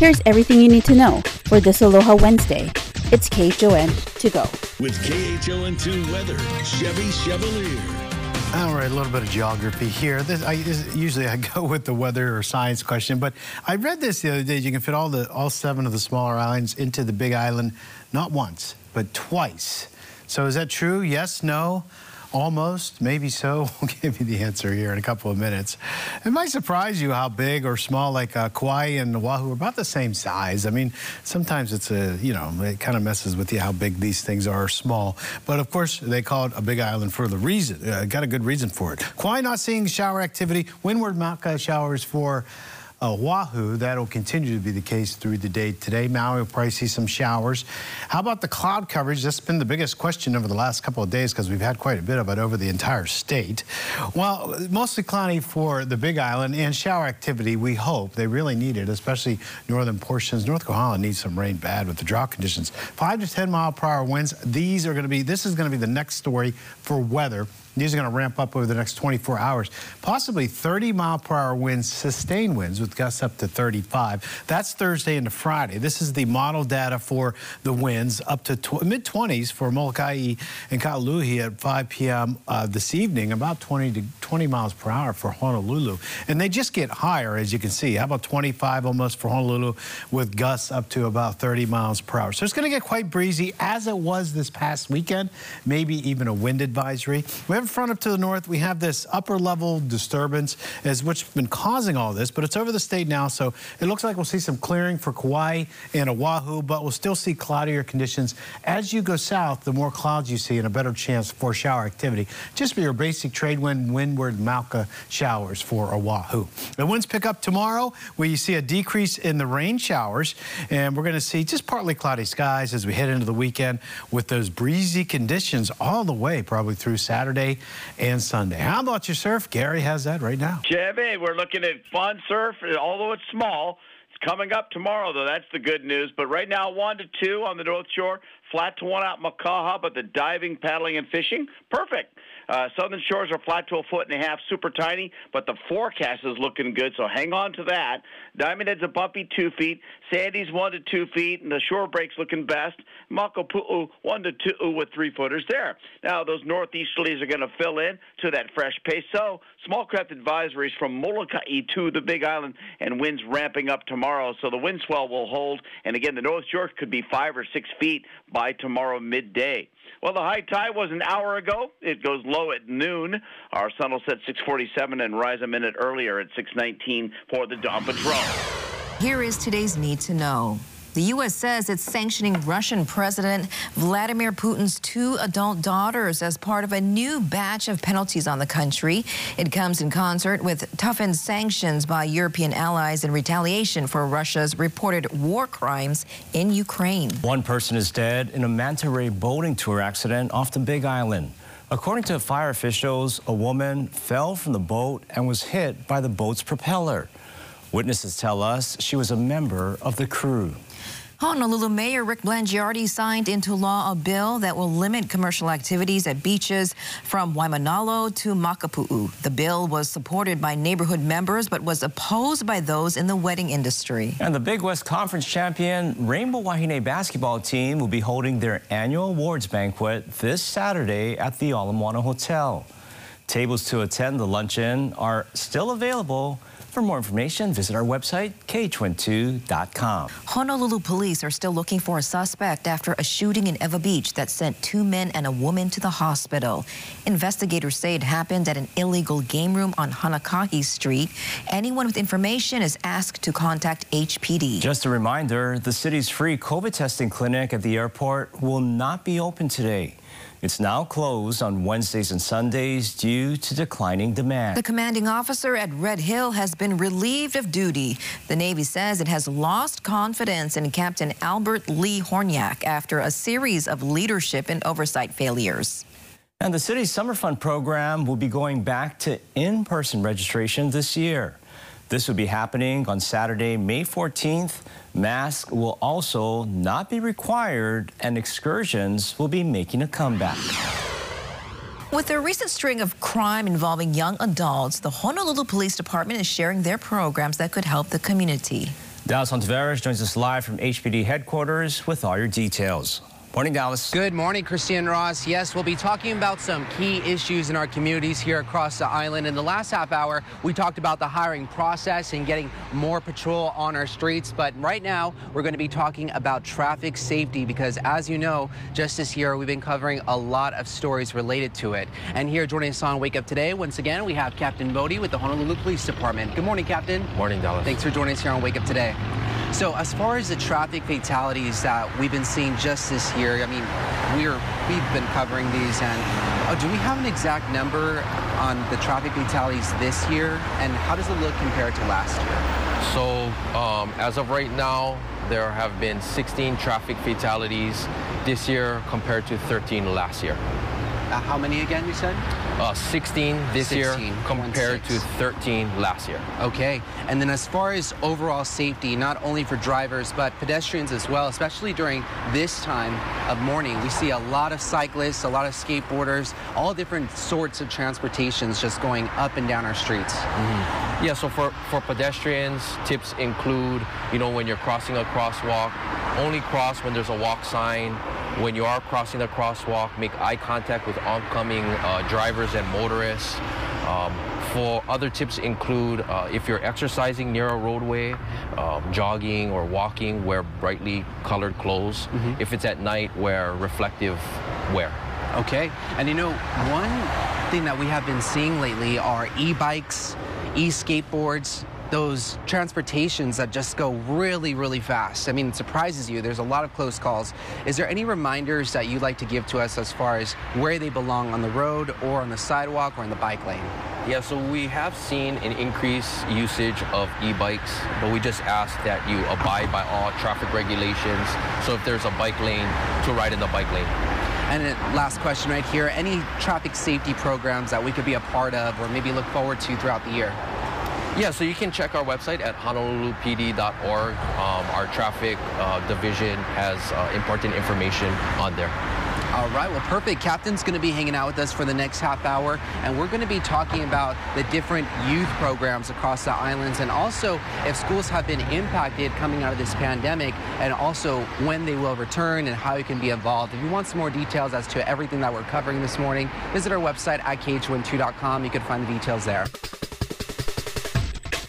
Here's everything you need to know for this Aloha Wednesday. It's KHON to go. With KHON2 weather, Chevy Chevalier. All right, a little bit of geography here. This, I, this, usually I go with the weather or science question, but I read this the other day. You can fit all the all seven of the smaller islands into the big island, not once, but twice. So is that true? Yes, no? Almost, maybe so. We'll give you the answer here in a couple of minutes. It might surprise you how big or small, like uh, Kauai and Oahu are about the same size. I mean, sometimes it's a, you know, it kind of messes with you how big these things are small. But of course, they call it a big island for the reason, uh, got a good reason for it. Kauai not seeing shower activity, windward Mauka showers for Oahu, that'll continue to be the case through the day today. Maui will probably see some showers. How about the cloud coverage? That's been the biggest question over the last couple of days because we've had quite a bit of it over the entire state. Well, mostly cloudy for the Big Island and shower activity, we hope. They really need it, especially northern portions. North Kohala needs some rain bad with the drought conditions. 5 to 10 mile per hour winds. These are going to be, this is going to be the next story for weather. These are going to ramp up over the next 24 hours. Possibly 30 mile per hour winds, sustained winds with gusts up to 35. That's Thursday into Friday. This is the model data for the winds up to mid 20s for Molokai and Kahului at 5 p.m. Uh, this evening, about 20 to 20 miles per hour for Honolulu. And they just get higher, as you can see. How about 25 almost for Honolulu with gusts up to about 30 miles per hour. So it's going to get quite breezy as it was this past weekend, maybe even a wind advisory. We have front up to the north, we have this upper level disturbance, as which has been causing all this, but it's over the state now, so it looks like we'll see some clearing for Kauai and Oahu, but we'll still see cloudier conditions. As you go south, the more clouds you see and a better chance for shower activity. Just for your basic trade wind, windward Mauka showers for Oahu. The winds pick up tomorrow, where you see a decrease in the rain showers, and we're going to see just partly cloudy skies as we head into the weekend with those breezy conditions all the way probably through Saturday and Sunday. How about your surf? Gary has that right now. Chevy, we're looking at fun surf, although it's small. It's coming up tomorrow, though. That's the good news. But right now, one to two on the North Shore, flat to one out Makaha, but the diving, paddling, and fishing, perfect. Uh, southern shores are flat to a foot and a half, super tiny, but the forecast is looking good, so hang on to that. Diamond Head's a bumpy two feet, Sandy's one to two feet, and the shore break's looking best. Makapu'u one to two with three footers there. Now those northeasterlies are going to fill in to that fresh pace. So small craft advisories from Molokai to the Big Island, and winds ramping up tomorrow. So the wind swell will hold, and again the North Shore could be five or six feet by tomorrow midday. Well, the high tide was an hour ago. It goes low at noon. Our sun will set 647 and rise a minute earlier at 619 for the Dawn Patrol. Here is today's need to know. The U.S. says it's sanctioning Russian President Vladimir Putin's two adult daughters as part of a new batch of penalties on the country. It comes in concert with toughened sanctions by European allies in retaliation for Russia's reported war crimes in Ukraine. One person is dead in a manta ray boating tour accident off the Big Island. According to fire officials, a woman fell from the boat and was hit by the boat's propeller. Witnesses tell us she was a member of the crew. Honolulu Mayor Rick Blangiardi signed into law a bill that will limit commercial activities at beaches from Waimanalo to Makapu'u. The bill was supported by neighborhood members but was opposed by those in the wedding industry. And the Big West Conference champion Rainbow Wahine basketball team will be holding their annual awards banquet this Saturday at the Ala Moana Hotel. Tables to attend the luncheon are still available for more information, visit our website, KHON2.com. Honolulu police are still looking for a suspect after a shooting in Ewa Beach that sent two men and a woman to the hospital. Investigators say it happened at an illegal game room on Hanakahi Street. Anyone with information is asked to contact HPD. Just a reminder, the city's free COVID testing clinic at the airport will not be open today. It's now closed on Wednesdays and Sundays due to declining demand. The commanding officer at Red Hill has been relieved of duty. The Navy says it has lost confidence in Captain Albert Lee Hornyak after a series of leadership and oversight failures. And the city's Summer Fun program will be going back to in-person registration this year. This will be happening on Saturday, May 14th. Masks will also not be required and excursions will be making a comeback. With a recent string of crime involving young adults, the Honolulu Police Department is sharing their programs that could help the community. Dallas Ontiveros joins us live from HPD headquarters with all your details. Morning, Dallas. Good morning, Christian Ross. Yes, we'll be talking about some key issues in our communities here across the island. In the last half hour, we talked about the hiring process and getting more patrol on our streets. But right now, we're going to be talking about traffic safety because, as you know, just this year, we've been covering a lot of stories related to it. And here joining us on Wake Up Today, once again, we have Captain Bodie with the Honolulu Police Department. Good morning, Captain. Morning, Dallas. Thanks for joining us here on Wake Up Today. So as far as the traffic fatalities that we've been seeing just this year, I mean, we're we've been covering these, and oh, do we have an exact number on the traffic fatalities this year, and how does it look compared to last year? So um, as of right now, there have been 16 traffic fatalities this year compared to 13 last year. Uh, how many again, you said? Uh, 16 this 16, year compared to 13 last year. Okay. And then as far as overall safety, not only for drivers, but pedestrians as well, especially during this time of morning, we see a lot of cyclists, a lot of skateboarders, all different sorts of transportations just going up and down our streets. Mm-hmm. Yeah, so for, for pedestrians, tips include, you know, when you're crossing a crosswalk, only cross when there's a walk sign. When you are crossing the crosswalk, make eye contact with oncoming uh, drivers and motorists. Um, for other tips include uh, if you're exercising near a roadway, um, jogging or walking, wear brightly colored clothes. Mm-hmm. If it's at night, wear reflective wear. Okay, and you know, one thing that we have been seeing lately are e-bikes, e-skateboards, those transportations that just go really, really fast. I mean, it surprises you. There's a lot of close calls. Is there any reminders that you'd like to give to us as far as where they belong on the road or on the sidewalk or in the bike lane? Yeah, so we have seen an increased usage of e-bikes, but we just ask that you abide by all traffic regulations. So if there's a bike lane, to ride in the bike lane. And last question right here, any traffic safety programs that we could be a part of or maybe look forward to throughout the year? Yeah, so you can check our website at honolulupd.org. Um, our traffic uh, division has uh, important information on there. All right, well, perfect. Captain's going to be hanging out with us for the next half hour, and we're going to be talking about the different youth programs across the islands and also if schools have been impacted coming out of this pandemic and also when they will return and how you can be involved. If you want some more details as to everything that we're covering this morning, visit our website at khon2.com. You can find the details there.